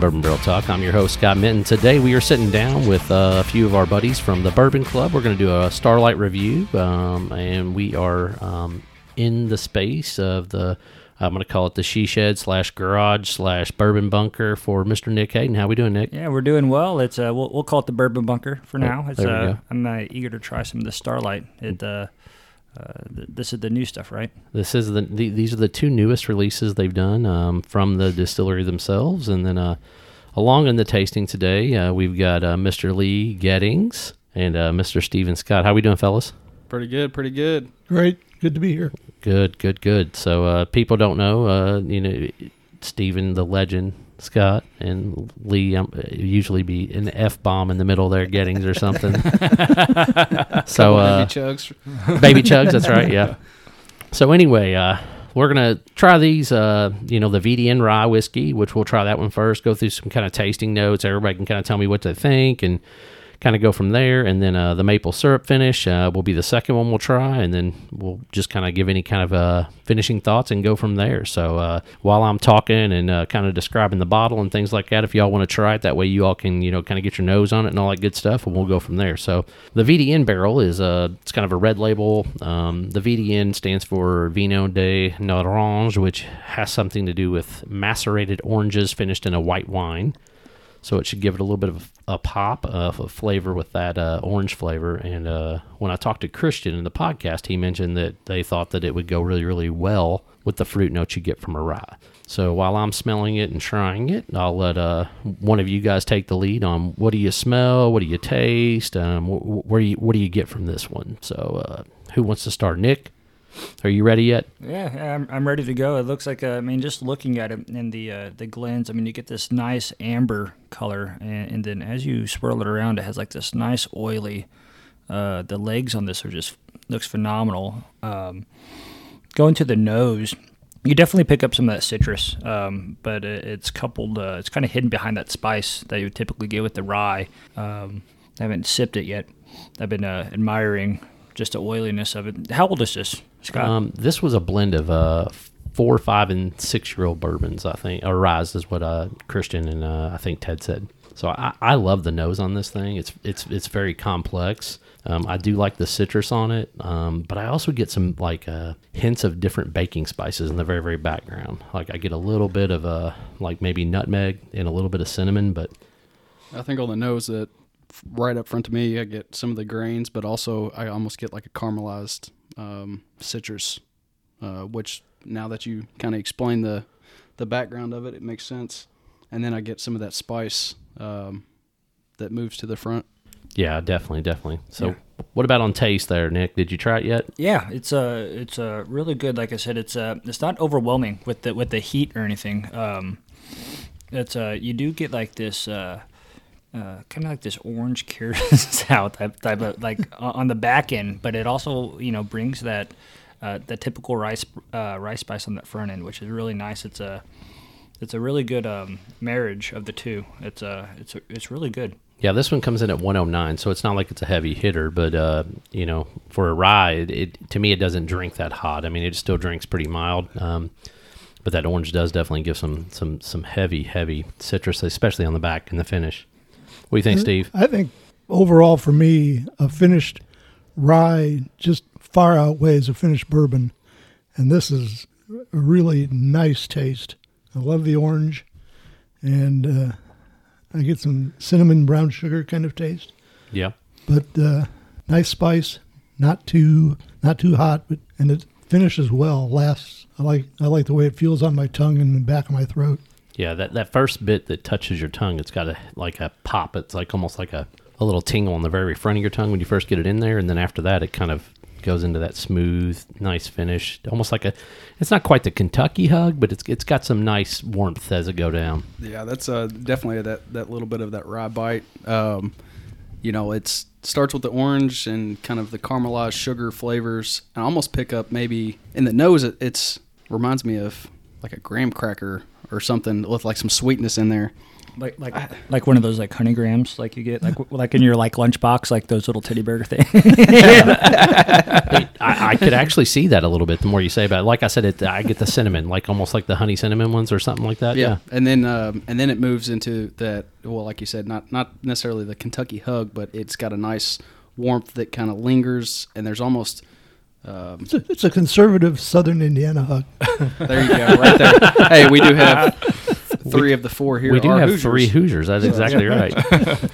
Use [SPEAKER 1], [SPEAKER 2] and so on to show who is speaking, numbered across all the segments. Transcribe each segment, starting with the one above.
[SPEAKER 1] Bourbon Barrel Talk. I'm your host, Scott Minton. Today we are sitting down with uh, a few of our buddies from the Bourbon Club. We're going to do a Starlight review, um, and we are um, in the space of the, I'm going to call it the she shed slash garage slash bourbon bunker for Mr. Nick Hayden. How are we doing, Nick?
[SPEAKER 2] Yeah, we're doing well. It's uh, we'll, we'll call it the bourbon bunker for now. It's
[SPEAKER 1] there we
[SPEAKER 2] uh,
[SPEAKER 1] go.
[SPEAKER 2] I'm uh, eager to try some of the Starlight. It uh, uh, th- this is the new stuff, right?
[SPEAKER 1] This is the, the these are the two newest releases they've done um, from the distillery themselves, and then uh, along in the tasting today uh, we've got uh, Mr. Lee Gettings and uh, Mr. Steven Scott. How are we doing, fellas?
[SPEAKER 3] Pretty good, pretty good.
[SPEAKER 4] Great. Good to be here.
[SPEAKER 1] Good, good, good. So uh, people don't know, uh, you know, Steven the legend Scott and Lee um, usually be an f bomb in the middle there, Gettings or something. so uh,
[SPEAKER 3] Maybe chugs.
[SPEAKER 1] baby chugs that's right yeah so anyway uh we're gonna try these uh you know the vdn rye whiskey which we'll try that one first go through some kind of tasting notes everybody can kind of tell me what they think and kind of go from there. And then uh, the maple syrup finish uh, will be the second one we'll try. And then we'll just kind of give any kind of uh, finishing thoughts and go from there. So uh, while i'm talking and uh, kind of describing the bottle and things like that if y'all want to try it that way you all can you know kind of get your nose on it and all that good stuff and we'll go from there. So the vdn barrel is uh, it's kind of a red label. Um, the vdn stands for vino de narange which has something to do with macerated oranges finished in a white wine so it should give it a little bit of a pop of a flavor with that uh, orange flavor. And uh, when I talked to Christian in the podcast, he mentioned that they thought that it would go really, really well with the fruit notes you get from a rye. So while I'm smelling it and trying it, I'll let uh, one of you guys take the lead on what do you smell, what do you taste, um, wh- where do you, what do you get from this one. So uh, who wants to start? Nick, are you ready yet?
[SPEAKER 2] Yeah, I'm, I'm ready to go. It looks like uh, I mean, just looking at it in the uh, the glens, I mean, you get this nice amber color, and, and then as you swirl it around, it has like this nice oily. Uh, the legs on this are just looks phenomenal. Um, going to the nose, you definitely pick up some of that citrus, um, but it, it's coupled. Uh, it's kind of hidden behind that spice that you typically get with the rye. Um, I haven't sipped it yet. I've been uh, admiring just the oiliness of it. How old is this, Scott?
[SPEAKER 1] Um, this was a blend of uh, four, five, and six year old bourbons, I think, or ryes is what uh, Christian and uh, I think Ted said. So I, I love the nose on this thing. It's it's it's very complex. Um, I do like the citrus on it, um, but I also get some like uh, hints of different baking spices in the very very background. Like I get a little bit of uh, like maybe nutmeg and a little bit of cinnamon, but
[SPEAKER 3] I think on the nose that f- right up front to me, I get some of the grains, but also I almost get like a caramelized um, citrus, uh, which now that you kind of explain the the background of it, it makes sense. And then I get some of that spice um, that moves to the front.
[SPEAKER 1] yeah, definitely, definitely. So
[SPEAKER 2] Yeah.
[SPEAKER 1] what about on taste there, Nick? Did you try it yet?
[SPEAKER 2] Yeah, it's uh, it's uh, really good. Like I said, it's uh, it's not overwhelming with the with the heat or anything. Um, it's uh, you do get like this uh, uh, kind of like this orange curacao type type of like on the back end, but it also you know brings that uh, the typical rice uh, rice spice on that front end, which is really nice. It's a it's a really good um, marriage of the two. It's a it's it's really good.
[SPEAKER 1] Yeah, this one comes in at 109, so it's not like it's a heavy hitter, but uh, you know, for a rye, it, it to me it doesn't drink that hot. I mean, it still drinks pretty mild, um, but that orange does definitely give some some some heavy heavy citrus, especially on the back and the finish. What do you think, Steve?
[SPEAKER 4] I think overall for me, a finished rye just far outweighs a finished bourbon. And this is a really nice taste. I love the orange. And uh, I get some cinnamon brown sugar kind of taste.
[SPEAKER 1] Yeah,
[SPEAKER 4] But uh, nice spice, not too not too hot, but and it finishes well, lasts. I like I like the way it feels on my tongue and the back of my throat.
[SPEAKER 1] Yeah. That that first bit that touches your tongue, it's got a like a pop. It's like almost like a a little tingle on the very front of your tongue when you first get it in there, and then after that, it kind of goes into that smooth, nice finish, almost like a. It's not quite the Kentucky hug, but it's it's got some nice warmth as it go down.
[SPEAKER 3] Yeah, that's uh, definitely that, that little bit of that rye bite. Um, you know, it starts with the orange and kind of the caramelized sugar flavors. I almost pick up maybe in the nose. It it's reminds me of like a graham cracker or something with like some sweetness in there.
[SPEAKER 2] Like like like one of those like honey grams like you get like like in your like lunchbox like those little teddy bear things.
[SPEAKER 1] I, I I could actually see that a little bit the more you say about it. Like I said, it I get the cinnamon, like almost like the honey cinnamon ones or something like that.
[SPEAKER 3] yeah. and then um, and then it moves into that. Well, like you said, not not necessarily the Kentucky hug, but it's got a nice warmth that kind of lingers, and there's almost. Um,
[SPEAKER 4] It's a, it's a conservative Southern Indiana hug.
[SPEAKER 3] there you go, right there. hey, we do have three of the four here.
[SPEAKER 1] we do
[SPEAKER 3] are
[SPEAKER 1] have
[SPEAKER 3] Hoosiers.
[SPEAKER 1] three Hoosiers. That's exactly right.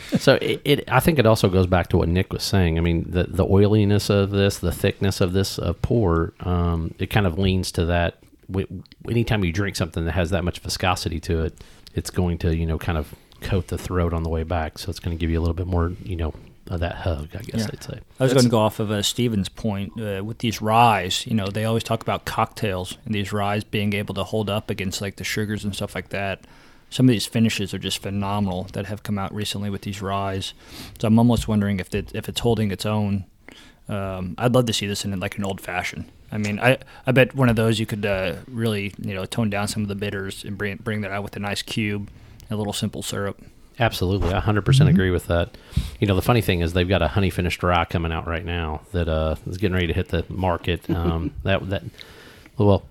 [SPEAKER 1] so it, it, I think it also goes back to what Nick was saying. I mean, the the oiliness of this, the thickness of this uh, pour, um, it kind of leans to that. Wi- Anytime you drink something that has that much viscosity to it, it's going to you know kind of coat the throat on the way back. So it's going to give you a little bit more you know of that hug. I guess
[SPEAKER 2] Yeah.
[SPEAKER 1] I'd say.
[SPEAKER 2] I was
[SPEAKER 3] That's-
[SPEAKER 2] going to go off of uh, Steven's point uh, with these ryes. You know, they always talk about cocktails and these ryes being able to hold up against like the sugars and stuff like that. Some of these finishes are just phenomenal that have come out recently with these ryes. So I'm almost wondering if it, if it's holding its own. Um, I'd love to see this in like an old fashioned. I mean, I, I bet one of those you could uh, really you know tone down some of the bitters and bring bring that out with a nice cube, and a little simple syrup.
[SPEAKER 1] Absolutely, I 100% agree with that. You know, the funny thing is they've got a honey finished rye coming out right now that uh, is getting ready to hit the market. Um, that that well,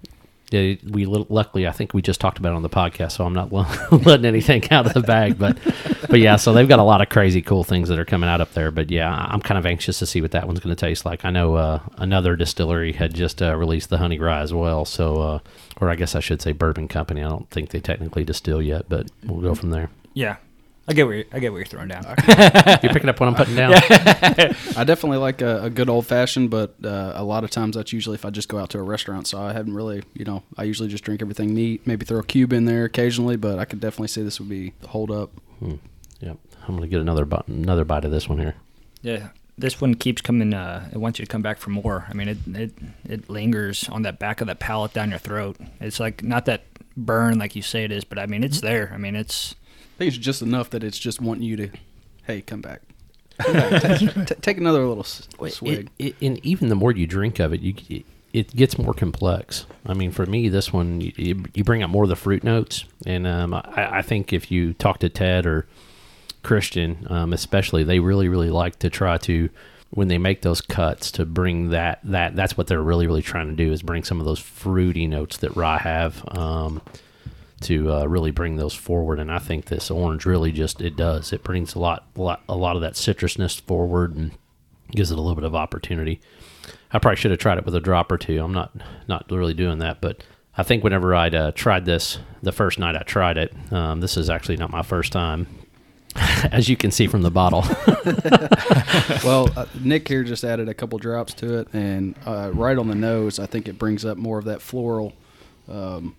[SPEAKER 1] yeah, we luckily I think we just talked about it on the podcast, so I'm not letting anything out of the bag. But but yeah, so they've got a lot of crazy cool things that are coming out up there. But yeah, I'm kind of anxious to see what that one's going to taste like. I know uh, another distillery had just uh, released the honey rye as well, so uh, or I guess I should say bourbon company. I don't think they technically distill yet, but we'll go from there.
[SPEAKER 2] Yeah, I get where you're, I get what you're throwing down.
[SPEAKER 1] You're picking up what I'm putting down.
[SPEAKER 3] I definitely like a, a good old fashioned, but uh, a lot of times that's usually if I just go out to a restaurant. So I haven't really, you know, I usually just drink everything neat. Maybe throw a cube in there occasionally, but I could definitely see this would be the hold up.
[SPEAKER 1] Yep. I'm gonna get another bite, another bite of this one here.
[SPEAKER 2] Yeah, this one keeps coming. Uh, it wants you to come back for more. I mean, it it it lingers on that back of that palate down your throat. It's like not that burn like you say it is, but I mean, it's there. I mean, it's
[SPEAKER 3] I think it's just enough that it's just wanting you to, hey, come back. Come back. Ta- ta- take another little s- swig.
[SPEAKER 1] It, it, and even the more you drink of it, you it, it gets more complex. I mean, for me, this one you, you, you bring out more of the fruit notes, and um, I, I think if you talk to Ted or Christian, um, especially, they really really like to try to when they make those cuts to bring that that that's what they're really really trying to do is bring some of those fruity notes that rye have. Um, to uh, really bring those forward. And I think this orange really just it does. It brings a lot, a lot, a lot of that citrusness forward and gives it a little bit of opportunity. I probably should have tried it with a drop or two. I'm not not really doing that, but I think whenever I'd uh, tried this the first night I tried it, um, this is actually not my first time. As you can see from the bottle,
[SPEAKER 3] well, uh, Nick here just added a couple drops to it, and uh, right on the nose, I think it brings up more of that floral. Um,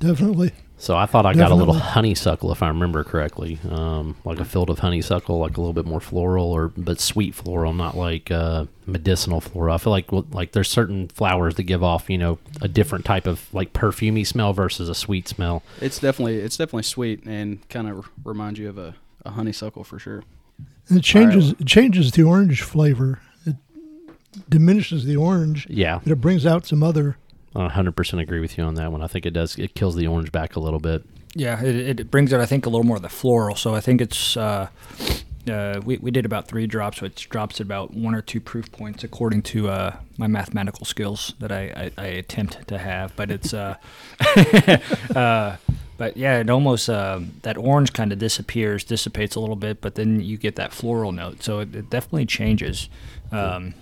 [SPEAKER 4] Definitely.
[SPEAKER 1] so I thought I got a little honeysuckle, if I remember correctly, um, like a field of honeysuckle, like a little bit more floral, or but sweet floral, not like uh, medicinal floral. I feel like like there's certain flowers that give off, you know, a different type of like perfumey smell versus a sweet smell.
[SPEAKER 3] it's definitely it's definitely sweet and kind of reminds you of a, a honeysuckle for sure.
[SPEAKER 4] And it changes it changes the orange flavor. It diminishes the orange,
[SPEAKER 1] Yeah,
[SPEAKER 4] but it brings out some other.
[SPEAKER 1] I 100% agree with you on that one. I think it does. It kills the orange back a little bit.
[SPEAKER 2] yeah, it, it brings out I think a little more of the floral. So I think it's. Uh, uh, we, we did about three drops, which drops at about one or two proof points according to uh, my mathematical skills that I, I, I attempt to have. But it's, uh, uh, but yeah, it almost uh, that orange kind of disappears, dissipates a little bit, but then you get that floral note. So it, it definitely changes. Um,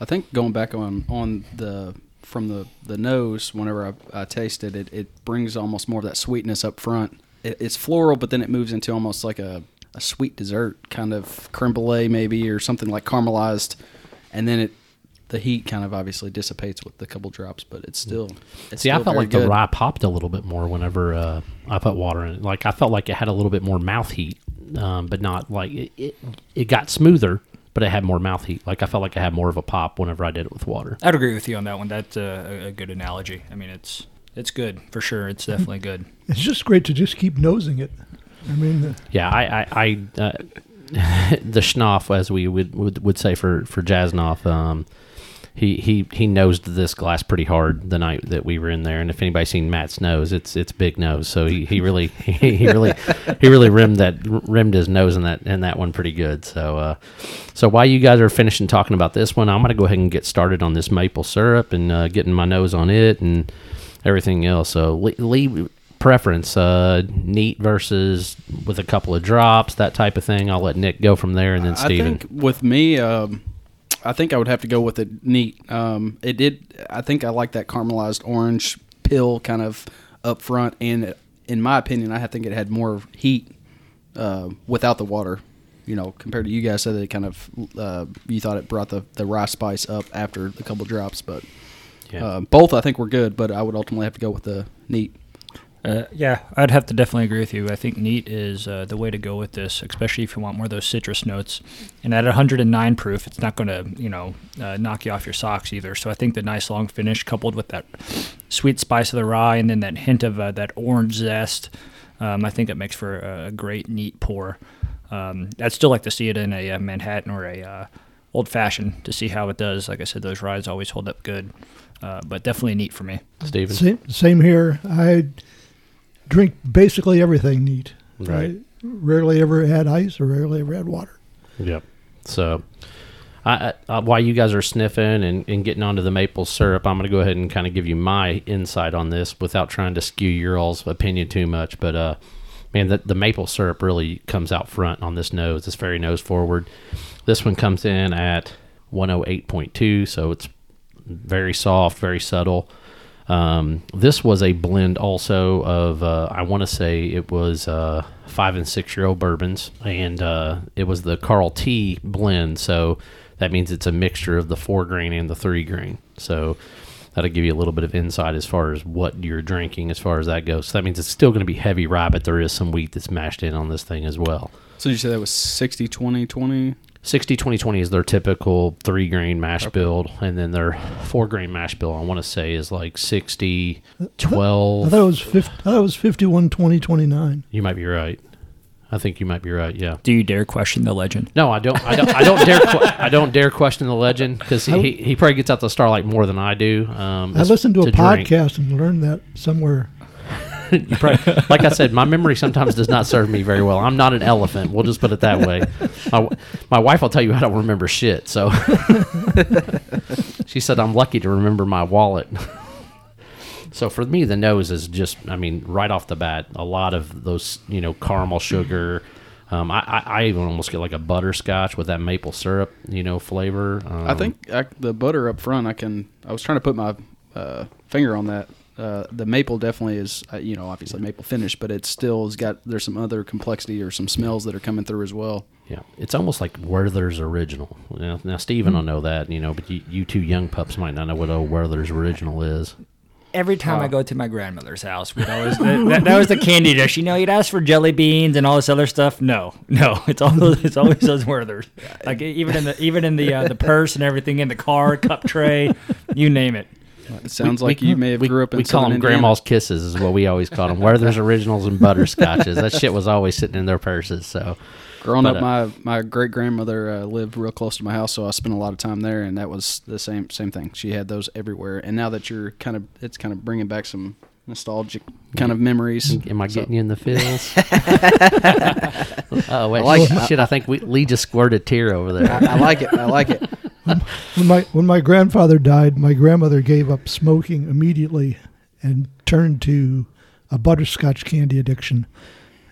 [SPEAKER 3] I think going back on on the from the the nose, whenever I, I taste it, it, it brings almost more of that sweetness up front. It, it's floral, but then it moves into almost like a, a sweet dessert, kind of creme brulee maybe, or something like caramelized, and then it the heat kind of obviously dissipates with the couple drops, but it's still it's
[SPEAKER 1] See, I felt like the
[SPEAKER 3] good.
[SPEAKER 1] rye popped a little bit more whenever uh, I put water in it. Like I felt like it had a little bit more mouth heat, um, but not like it, it. It got smoother, but it had more mouth heat. Like I felt like I had more of a pop whenever I did it with water.
[SPEAKER 2] I'd agree with you on that one. That's a, a good analogy. I mean, it's it's good for sure. It's definitely good.
[SPEAKER 4] It's just great to just keep nosing it. I mean, uh,
[SPEAKER 1] Yeah, I, I, I uh, the schnoff, as we would, would would say for for Jasnoff, um, he he he nosed this glass pretty hard the night that we were in there. And if anybody's seen Matt's nose, it's it's big nose. So he, he really he, he really he really rimmed that rimmed his nose in that in that one pretty good. So uh, so while you guys are finishing talking about this one, I'm gonna go ahead and get started on this maple syrup and uh, getting my nose on it and everything else. So Lee, preference uh, neat versus with a couple of drops that type of thing. I'll let Nick go from there and then
[SPEAKER 3] I
[SPEAKER 1] Steven.
[SPEAKER 3] think with me, um, I think I would have to go with it neat. Um, it did. I think I like that caramelized orange pill kind of up front, and in my opinion, I think it had more heat uh, without the water. You know, compared to you guys said that it kind of uh, you thought it brought the the rye spice up after a couple drops, but
[SPEAKER 1] Yeah.
[SPEAKER 3] uh, both I think were good. But I would ultimately have to go with the neat.
[SPEAKER 2] Uh, yeah, I'd have to definitely agree with you. I think neat is uh, the way to go with this, especially if you want more of those citrus notes. And at 109 proof, it's not going to, you know, uh, knock you off your socks either. So I think the nice long finish coupled with that sweet spice of the rye and then that hint of uh, that orange zest, um, I think it makes for a, a great neat pour. Um, I'd still like to see it in a, uh Manhattan or a uh, old fashioned to see how it does. Like I said, those ryes always hold up good, uh, but definitely neat for me.
[SPEAKER 1] Steven.
[SPEAKER 4] Same, same here. I drink basically everything neat.
[SPEAKER 1] Right.
[SPEAKER 4] I rarely ever add ice or rarely ever add water.
[SPEAKER 1] Yep. So, I, I, uh, while you guys are sniffing and, and getting onto the maple syrup, I'm going to go ahead and kind of give you my insight on this without trying to skew your all's opinion too much. But, uh, man, the, the maple syrup really comes out front on this nose. It's very nose forward. This one comes in at 108.2, so it's very soft, very subtle. Um, this was a blend also of uh, I want to say it was uh, five and six year old bourbons, and uh, it was the Carl T blend. So that means it's a mixture of the four grain and the three grain. So that'll give you a little bit of insight as far as what you're drinking as far as that goes. So that means it's still going to be heavy rye, but there is some wheat that's mashed in on this thing as well.
[SPEAKER 3] So you said that was 60, 20, 20?
[SPEAKER 1] 60 20 20 is their typical three grain mash build and then their four grain mash bill i want to say is like 60
[SPEAKER 4] I
[SPEAKER 1] 12
[SPEAKER 4] thought it was 50, I thought it was 51, 20, 29.
[SPEAKER 1] you might be right i think you might be right yeah
[SPEAKER 2] Do you dare question the legend?
[SPEAKER 1] no i don't i don't i don't dare que- i don't dare question the legend because he, he probably gets out the starlight more than i do um
[SPEAKER 4] I
[SPEAKER 1] as-
[SPEAKER 4] listened to a
[SPEAKER 1] drink.
[SPEAKER 4] podcast and learned that somewhere.
[SPEAKER 1] You probably, like I said, my memory sometimes does not serve me very well. I'm not an elephant. We'll just put it that way. My, my wife will tell you I don't remember shit. So she said I'm lucky to remember my wallet. so for me, the nose is just, I mean, right off the bat, a lot of those, you know, caramel sugar. Um, I, I, I even almost get like a butterscotch with that maple syrup, you know, flavor. Um,
[SPEAKER 3] I think I, the butter up front. I can. I was trying to put my uh, finger on that. Uh, the maple definitely is, uh, you know, obviously maple finish, but it still has got. There's some other complexity or some smells that are coming through as well.
[SPEAKER 1] Yeah, it's almost like Werther's original. Now, now Steven will know that, you know, but you, you two young pups might not know what old Werther's original is.
[SPEAKER 2] Every time I go to my grandmother's house, we'd always that, that, that was the candy dish. You know, you'd ask for jelly beans and all this other stuff. No, no, it's all it's always those Werthers. Like even in the even in the uh, the purse and everything in the car, cup tray, you name it.
[SPEAKER 3] It sounds
[SPEAKER 1] We-
[SPEAKER 3] like
[SPEAKER 1] we-
[SPEAKER 3] you may have
[SPEAKER 1] we,
[SPEAKER 3] grew up in
[SPEAKER 1] We call
[SPEAKER 3] Southern
[SPEAKER 1] them
[SPEAKER 3] Indiana.
[SPEAKER 1] grandma's kisses, is what we always called them. Werther's originals and butterscotches. That shit was always sitting in their purses. So
[SPEAKER 3] Growing
[SPEAKER 1] But,
[SPEAKER 3] up,
[SPEAKER 1] uh,
[SPEAKER 3] my my great grandmother uh, lived real close to my house, so I spent a lot of time there, and that was the same same thing. She had those everywhere, and now that you're kind of, it's kind of bringing back some nostalgic kind of memories.
[SPEAKER 1] am I
[SPEAKER 3] So-
[SPEAKER 1] getting you in the feels? oh wait,
[SPEAKER 3] I like-
[SPEAKER 1] shit! I think we, Lee just squirted a tear over there.
[SPEAKER 3] I like it. I like it.
[SPEAKER 4] When my when my grandfather died, my grandmother gave up smoking immediately and turned to a butterscotch candy addiction.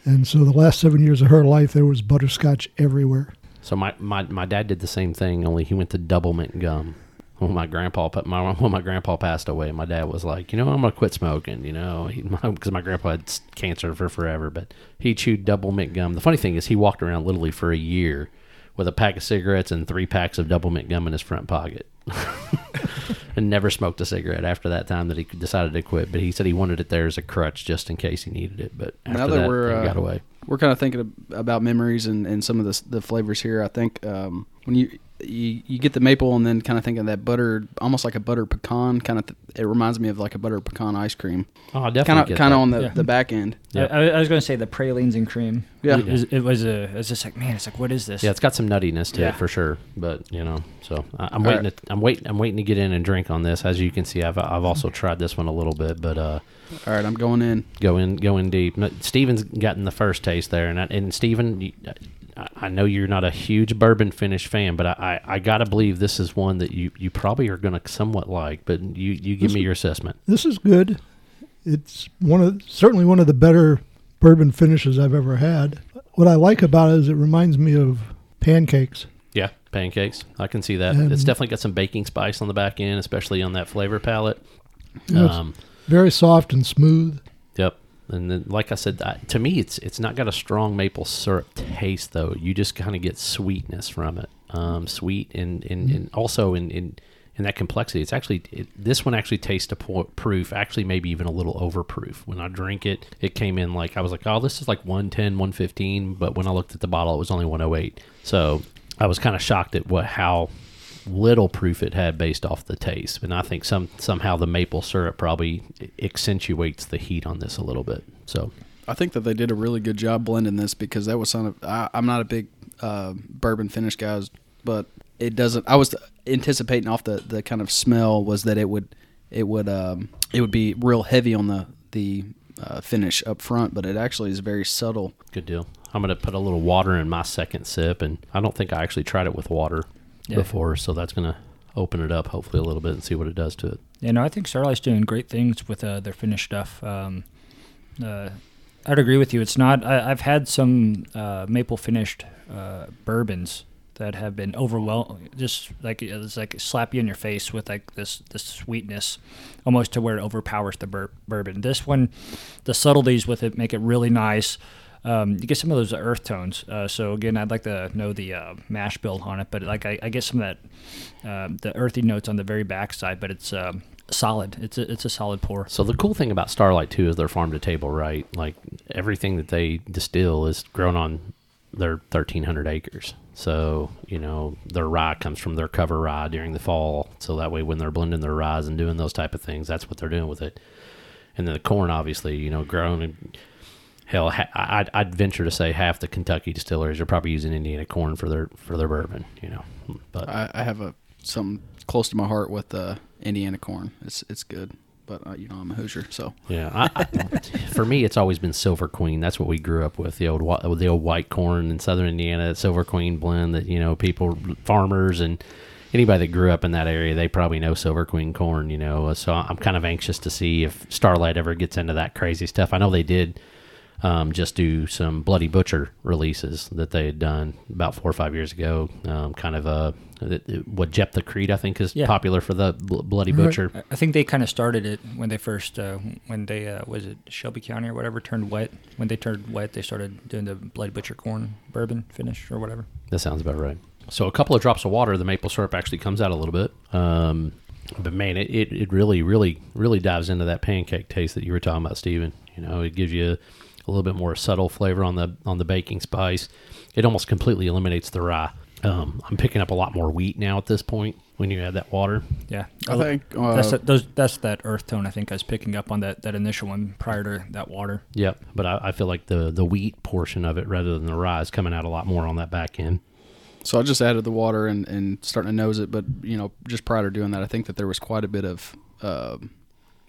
[SPEAKER 4] And so the last seven years of her life, there was butterscotch everywhere.
[SPEAKER 1] So my, my, my dad did the same thing, only he went to Doublemint gum. When my grandpa pa- my when my grandpa passed away, my dad was like, you know, I'm gonna quit smoking, you know, because my, grandpa had cancer for forever, but he chewed Doublemint gum. The funny thing is, he walked around literally for a year with a pack of cigarettes and three packs of Doublemint gum in his front pocket, and never smoked a cigarette after that time that he decided to quit. But he said he wanted it there as a crutch just in case he needed it. But after
[SPEAKER 3] Now that
[SPEAKER 1] that,
[SPEAKER 3] we're, uh,
[SPEAKER 1] got away.
[SPEAKER 3] We're kind of thinking about memories and, and some of the, the flavors here. I think um, when you you, you get the maple and then kind of think of that butter, almost like a butter pecan. Kind of, th- it reminds me of like a butter pecan ice cream.
[SPEAKER 1] Oh, I definitely
[SPEAKER 3] Kind of, kind of on the,
[SPEAKER 2] Yeah.
[SPEAKER 3] the back end.
[SPEAKER 1] Yeah.
[SPEAKER 2] I, I was going to say the pralines and cream.
[SPEAKER 3] Yeah.
[SPEAKER 2] It was, it was a. It's just like man, it's like what is this?
[SPEAKER 1] Yeah, it's got some nuttiness to
[SPEAKER 2] Yeah.
[SPEAKER 1] it for sure. But you know, so I, I'm
[SPEAKER 3] All
[SPEAKER 1] waiting.
[SPEAKER 3] right.
[SPEAKER 1] To, I'm waiting. I'm waiting to get in and drink on this. As you can see, I've I've also tried this one a little bit, but uh,
[SPEAKER 3] All right, I'm going in.
[SPEAKER 1] go in go in deep. But Steven's gotten the first taste there, and I, and Steven, you- I, know you're not a huge bourbon finish fan, but I, I, I gotta believe this is one that you, you probably are gonna somewhat like. But you you give
[SPEAKER 4] This
[SPEAKER 1] me your assessment.
[SPEAKER 4] This is good. It's one of certainly one of the better bourbon finishes I've ever had. What I like about it is it reminds me of pancakes.
[SPEAKER 1] Yeah, pancakes. I can see that.
[SPEAKER 4] And-
[SPEAKER 1] it's definitely got some baking spice on the back end, especially on that flavor palette.
[SPEAKER 4] You know,
[SPEAKER 1] Um,
[SPEAKER 4] very soft and smooth.
[SPEAKER 1] And then, like I said, to me, it's it's not got a strong maple syrup taste though. You just kind of get sweetness from it, um, sweet and and, and also in, in in that complexity. It's actually it, this one actually tastes a po- proof, actually maybe even a little overproof. When I drink it, it came in like I was like, oh, this is like 110, 115, but when I looked at the bottle, it was only 108. So I was kind of shocked at what how little proof it had based off the taste. And I think some somehow the maple syrup probably accentuates the heat on this a little bit. So
[SPEAKER 3] I think that they did a really good job blending this because that was some of. I, I'm not a big uh, bourbon finish guys, but it doesn't. I was anticipating off the, the kind of smell was that it would it would um, it would be real heavy on the the uh, finish up front, but it actually is very subtle.
[SPEAKER 1] good deal. I'm gonna put a little water in my second sip, and I don't think I actually tried it with water
[SPEAKER 2] Yeah.
[SPEAKER 1] before, so that's gonna open it up hopefully a little bit and see what it does to it.
[SPEAKER 2] Yeah, no, I think Starlight's doing great things with uh, their finished stuff. Um, uh, I'd agree with you. It's not. I, I've had some uh, maple finished uh, bourbons that have been overwhelming. Just like it's like slap you in your face with like this this sweetness, almost to where it overpowers the bur- bourbon. This one, the subtleties with it make it really nice. Um, you get some of those earth tones. Uh, so again, I'd like to know the uh, mash bill on it, but like I, I get some of that um, the earthy notes on the very back side, but it's um, solid. It's a it's a solid pour.
[SPEAKER 1] So the cool thing about Starlight too is they're farm to table, right? Like everything that they distill is grown on their 1,300 acres. So you know their rye comes from their cover rye during the fall. So that way, when they're blending their rye and doing those type of things, that's what they're doing with it. And then the corn, obviously, you know, grown. In, hell, ha- I'd, I'd venture to say half the Kentucky distilleries are probably using Indiana corn for their for their bourbon. You know, but
[SPEAKER 3] I, I have a something close to my heart with uh, Indiana corn. It's it's good, but uh, you know I'm a Hoosier, so
[SPEAKER 1] Yeah, I, I, for me, it's always been Silver Queen. That's what we grew up with the old the old white corn in Southern Indiana, that Silver Queen blend. That you know, people, farmers, and anybody that grew up in that area, they probably know Silver Queen corn. You know, so I'm kind of anxious to see if Starlight ever gets into that crazy stuff. I know they did. Um, just do some Bloody Butcher releases that they had done about four or five years ago. Um, kind of a what Jeptha Creed I think is
[SPEAKER 2] Yeah.
[SPEAKER 1] popular for the Bloody Butcher.
[SPEAKER 2] I- I think they kind of started it when they first uh, when they uh, was it Shelby County or whatever turned wet. When they turned wet, they started doing the Bloody Butcher corn bourbon finish or whatever.
[SPEAKER 1] That sounds about right. So a couple of drops of water, the maple syrup actually comes out a little bit. Um, but man, it, it, it really, really, really dives into that pancake taste that you were talking about, Steven. You know, it gives you a little bit more subtle flavor on the on the baking spice. It almost completely eliminates the rye. Um, I'm picking up a lot more wheat now at this point when you add that water.
[SPEAKER 2] Yeah,
[SPEAKER 3] I think uh,
[SPEAKER 2] that's that, those, that's that earth tone. I think I was picking up on that that initial one prior to that water.
[SPEAKER 1] Yep. But I, I feel like the the wheat portion of it rather than the rye is coming out a lot more on that back end.
[SPEAKER 3] So I just added the water and, and starting to nose it, but you know, just prior to doing that, I think that there was quite a bit of uh,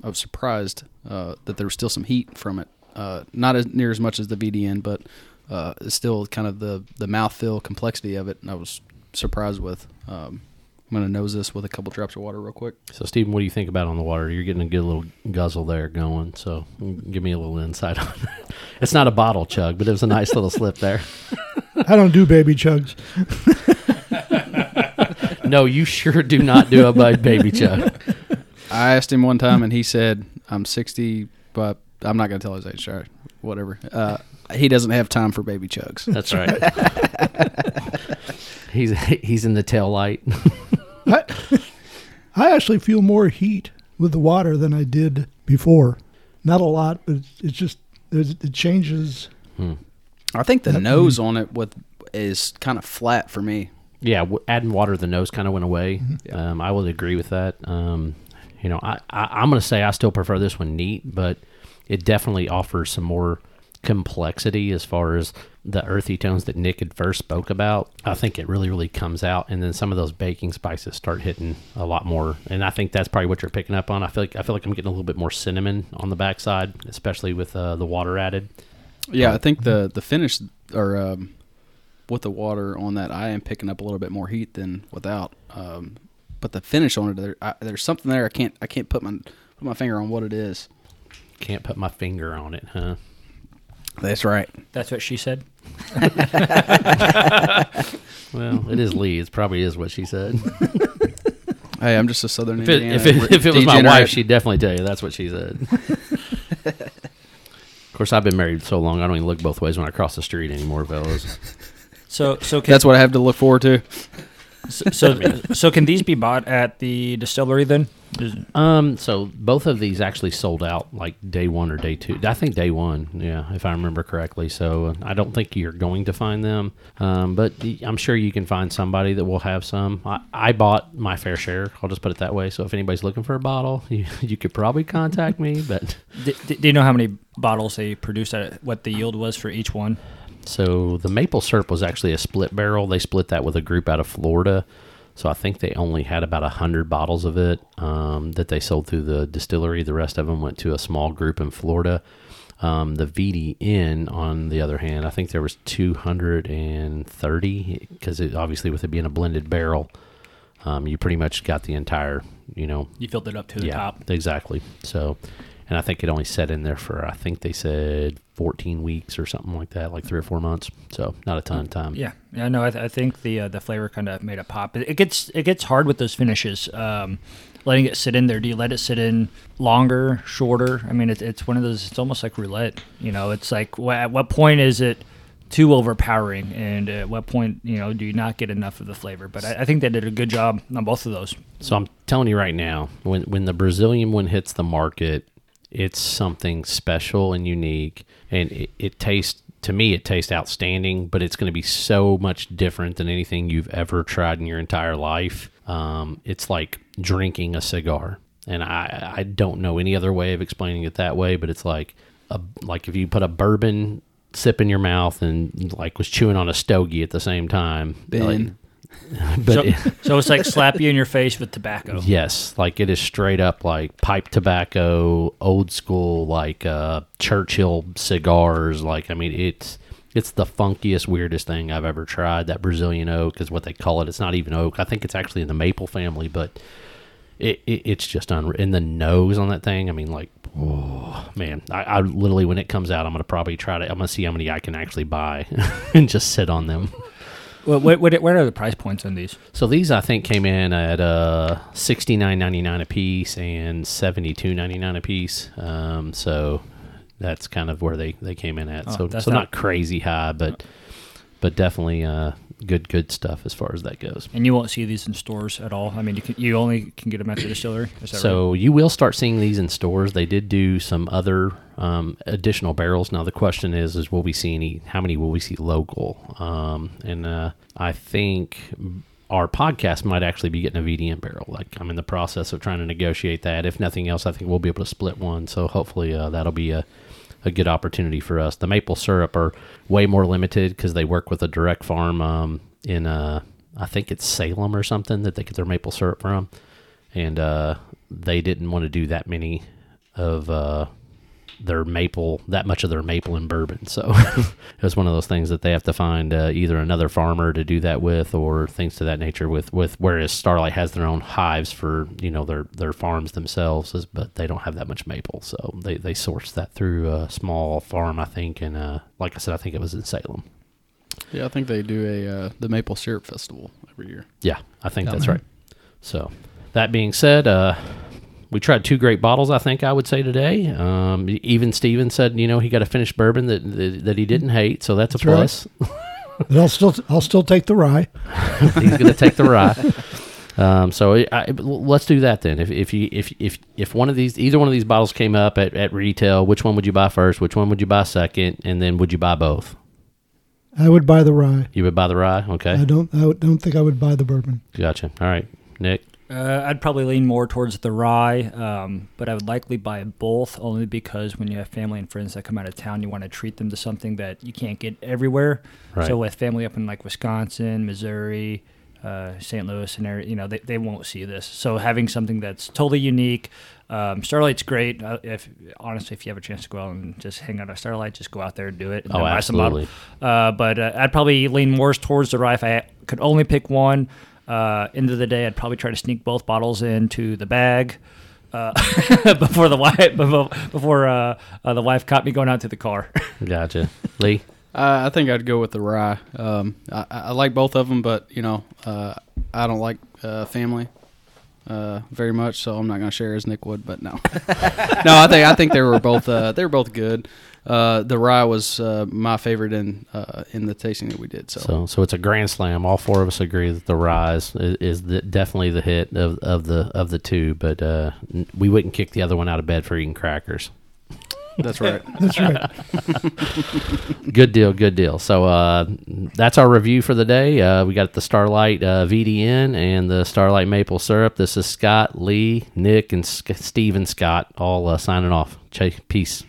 [SPEAKER 3] I was surprised uh, that there was still some heat from it. Uh, not as near as much as the VDN, but uh, it's still kind of the the mouthfeel complexity of it. And I was surprised with. Um, I'm gonna nose this with a couple drops of water real quick.
[SPEAKER 1] So, Stephen, what do you think about on the water? You're getting a good little guzzle there going. So, give me a little insight on it. It's not a bottle chug, but it was a nice little slip there.
[SPEAKER 4] I don't do baby chugs.
[SPEAKER 1] No, you sure do not do a bud baby chug.
[SPEAKER 3] I asked him one time, and he said, "I'm 60, but I'm not gonna tell his age. Sorry, whatever." Uh, he doesn't have time for baby chugs.
[SPEAKER 1] That's right. he's he's in the tail light.
[SPEAKER 4] I, I actually feel more heat with the water than I did before. Not a lot, but it's, it's just there's, it changes.
[SPEAKER 3] I think the
[SPEAKER 4] That-
[SPEAKER 3] nose on it with is kind of flat for me.
[SPEAKER 1] yeah, w- adding water to the nose kind of went away.
[SPEAKER 3] Yeah.
[SPEAKER 1] Um, I would agree with that. Um, you know, I, I I'm going to say I still prefer this one neat, but it definitely offers some more complexity as far as the earthy tones that Nick had first spoke about. I think it really, really comes out, and then some of those baking spices start hitting a lot more. And I think that's probably what you're picking up on. I feel like I feel like I'm getting a little bit more cinnamon on the backside, especially with uh, the water added.
[SPEAKER 3] Yeah, I think the the finish or um, with the water on that, I am picking up a little bit more heat than without. Um, but the finish on it, there, I, there's something there. I can't I can't put my put my finger on what it is.
[SPEAKER 1] Can't put my finger on it, huh?
[SPEAKER 3] That's right.
[SPEAKER 2] That's what she said.
[SPEAKER 1] Well, it is Lee. It probably is what she said.
[SPEAKER 3] Hey, I'm just a Southern
[SPEAKER 1] If it,
[SPEAKER 3] Indiana.
[SPEAKER 1] if it, if it was my wife, she'd definitely tell you that's what she said. of course, I've been married so long, I don't even look both ways when I cross the street anymore, fellas.
[SPEAKER 2] So so can,
[SPEAKER 3] That's what I have to look forward to.
[SPEAKER 2] So, so so can these be bought at the distillery then?
[SPEAKER 1] Um, so both of these actually sold out like day one or day two. I think day one, yeah, if I remember correctly. So uh, I don't think you're going to find them, um, but I'm sure you can find somebody that will have some. I, I bought my fair share. I'll just put it that way. So if anybody's looking for a bottle, you, you could probably contact me. But
[SPEAKER 2] D- d- do you know how many bottles they produced at what the yield was for each one?
[SPEAKER 1] So the maple syrup was actually a split barrel. They split that with a group out of Florida. So I think they only had about a hundred bottles of it um, that they sold through the distillery. The rest of them went to a small group in Florida. Um, the VDN, on the other hand, I think there was 230 because it, obviously with it being a blended barrel, um, you pretty much got the entire, you know,
[SPEAKER 2] You filled it up to the
[SPEAKER 1] yeah,
[SPEAKER 2] top.
[SPEAKER 1] exactly. So, and I think it only set in there for I think they said 14 weeks or something like that, like three or four months. So not a ton of time.
[SPEAKER 2] Yeah, yeah. No, I, th- I think the uh, the flavor kind of made it pop. It, it gets it gets hard with those finishes. Um, letting it sit in there. Do you let it sit in longer, shorter? I mean, it's it's one of those. It's almost like roulette. You know, it's like wh- at what point is it too overpowering, and at what point you know do you not get enough of the flavor? But I, I think they did a good job on both of those.
[SPEAKER 1] So I'm telling you right now, when when the Brazilian one hits the market, it's something special and unique, and it, it tastes. To me, it tastes outstanding, but it's going to be so much different than anything you've ever tried in your entire life. Um, it's like drinking a cigar, and I I don't know any other way of explaining it that way, but it's like a like if you put a bourbon sip in your mouth and like was chewing on a stogie at the same time.
[SPEAKER 3] Ben.
[SPEAKER 1] Like, but
[SPEAKER 2] So,
[SPEAKER 1] it-
[SPEAKER 2] so it's like slap you in your face with tobacco.
[SPEAKER 1] Yes, like it is straight up like pipe tobacco, old school like uh Churchill cigars. Like I mean, it's it's the funkiest, weirdest thing I've ever tried. That Brazilian oak is what they call it. It's not even oak. I think it's actually in the maple family, but it, it it's just unreal. In the nose on that thing, I mean, like, oh man, I, I literally when it comes out, I'm gonna probably try to. I'm gonna see how many I can actually buy and just sit on them.
[SPEAKER 2] What, what, what are the price points on these?
[SPEAKER 1] So these I think came in at uh sixty nine ninety nine a piece and seventy two ninety nine a piece. Um, so that's kind of where they, they came in at.
[SPEAKER 2] Oh,
[SPEAKER 1] so so not,
[SPEAKER 2] not-
[SPEAKER 1] crazy high, but but definitely uh good good stuff as far as that goes.
[SPEAKER 2] And you won't see these in stores at all. I mean, you can, you only can get them at the distillery. Is that right?
[SPEAKER 1] So you will start seeing these in stores. They did do some other um, additional barrels. Now the question is, is will we see any? How many will we see local? Um, and uh, I think our podcast might actually be getting a VDN barrel. Like I'm in the process of trying to negotiate that. If nothing else, I think we'll be able to split one. So hopefully uh, that'll be a a good opportunity for us. The maple syrup are way more limited because they work with a direct farm um, in uh, I think it's Salem or something that they get their maple syrup from, and uh, they didn't want to do that many of uh, their maple that much of their maple and bourbon. So it was one of those things that they have to find uh, either another farmer to do that with or things to that nature with with whereas Starlight has their own hives for you know their their farms themselves but they don't have that much maple so they they source that through a small farm I think and uh, like I said I think it was in Salem.
[SPEAKER 3] Yeah, I think they do a uh, the maple syrup festival every year.
[SPEAKER 1] Yeah, I think
[SPEAKER 3] Down
[SPEAKER 1] that's
[SPEAKER 3] there.
[SPEAKER 1] right. So, that being said, uh, we tried two great bottles. I think I would say today. Um, even Steven said, you know, he got a finished bourbon that that, that he didn't hate, so that's a
[SPEAKER 4] That's right.
[SPEAKER 1] plus.
[SPEAKER 4] But I'll still I'll still take the rye.
[SPEAKER 1] He's going to take the rye. Um, so I, I- let's do that then. If if you if if if one of these either one of these bottles came up at, at retail, which one would you buy first? Which one would you buy second? And then would you buy both?
[SPEAKER 4] I would buy the rye.
[SPEAKER 1] You would buy the rye? Okay.
[SPEAKER 4] I don't. I would- don't think I would buy the bourbon.
[SPEAKER 1] Gotcha. All right. Nick?
[SPEAKER 2] Uh, I'd probably lean more towards the rye, um, but I would likely buy both only because when you have family and friends that come out of town, you want to treat them to something that you can't get everywhere.
[SPEAKER 1] Right.
[SPEAKER 2] So with family up in like Wisconsin, Missouri, uh, St. Louis, and area, you know, they, they won't see this. So having something that's totally unique. Um, Starlight's great. Uh, if honestly, if you have a chance to go out and just hang out at Starlight, just go out there and do it. And
[SPEAKER 1] Oh,
[SPEAKER 2] then buy some bottle-
[SPEAKER 1] absolutely.
[SPEAKER 2] uh, but uh, I'd probably lean more towards the rye if I could only pick one. Uh, end of the day, I'd probably try to sneak both bottles into the bag uh, before the wife before, before uh, uh, the wife caught me going out to the car.
[SPEAKER 1] Gotcha. Lee?
[SPEAKER 3] Uh, I think I'd go with the rye. Um, I, I like both of them, but you know, uh, I don't like uh, family uh, very much, so I'm not going to share as Nick would. But no, no, I think I think they were both uh, they were both good. Uh, the rye was uh, my favorite in uh, in the tasting that we did. So,
[SPEAKER 1] So, so it's a grand slam. All four of us agree that the rise is, is the, definitely the hit of, of the of the two, but uh, we wouldn't kick the other one out of bed for eating crackers.
[SPEAKER 3] that's right.
[SPEAKER 4] That's right.
[SPEAKER 1] Good deal, good deal. So uh, that's our review for the day. Uh, we got the Starlight uh, VDN and the Starlight Maple Syrup. This is Scott, Lee, Nick, and Sc- Steve and Scott all uh, signing off. Ch- Peace.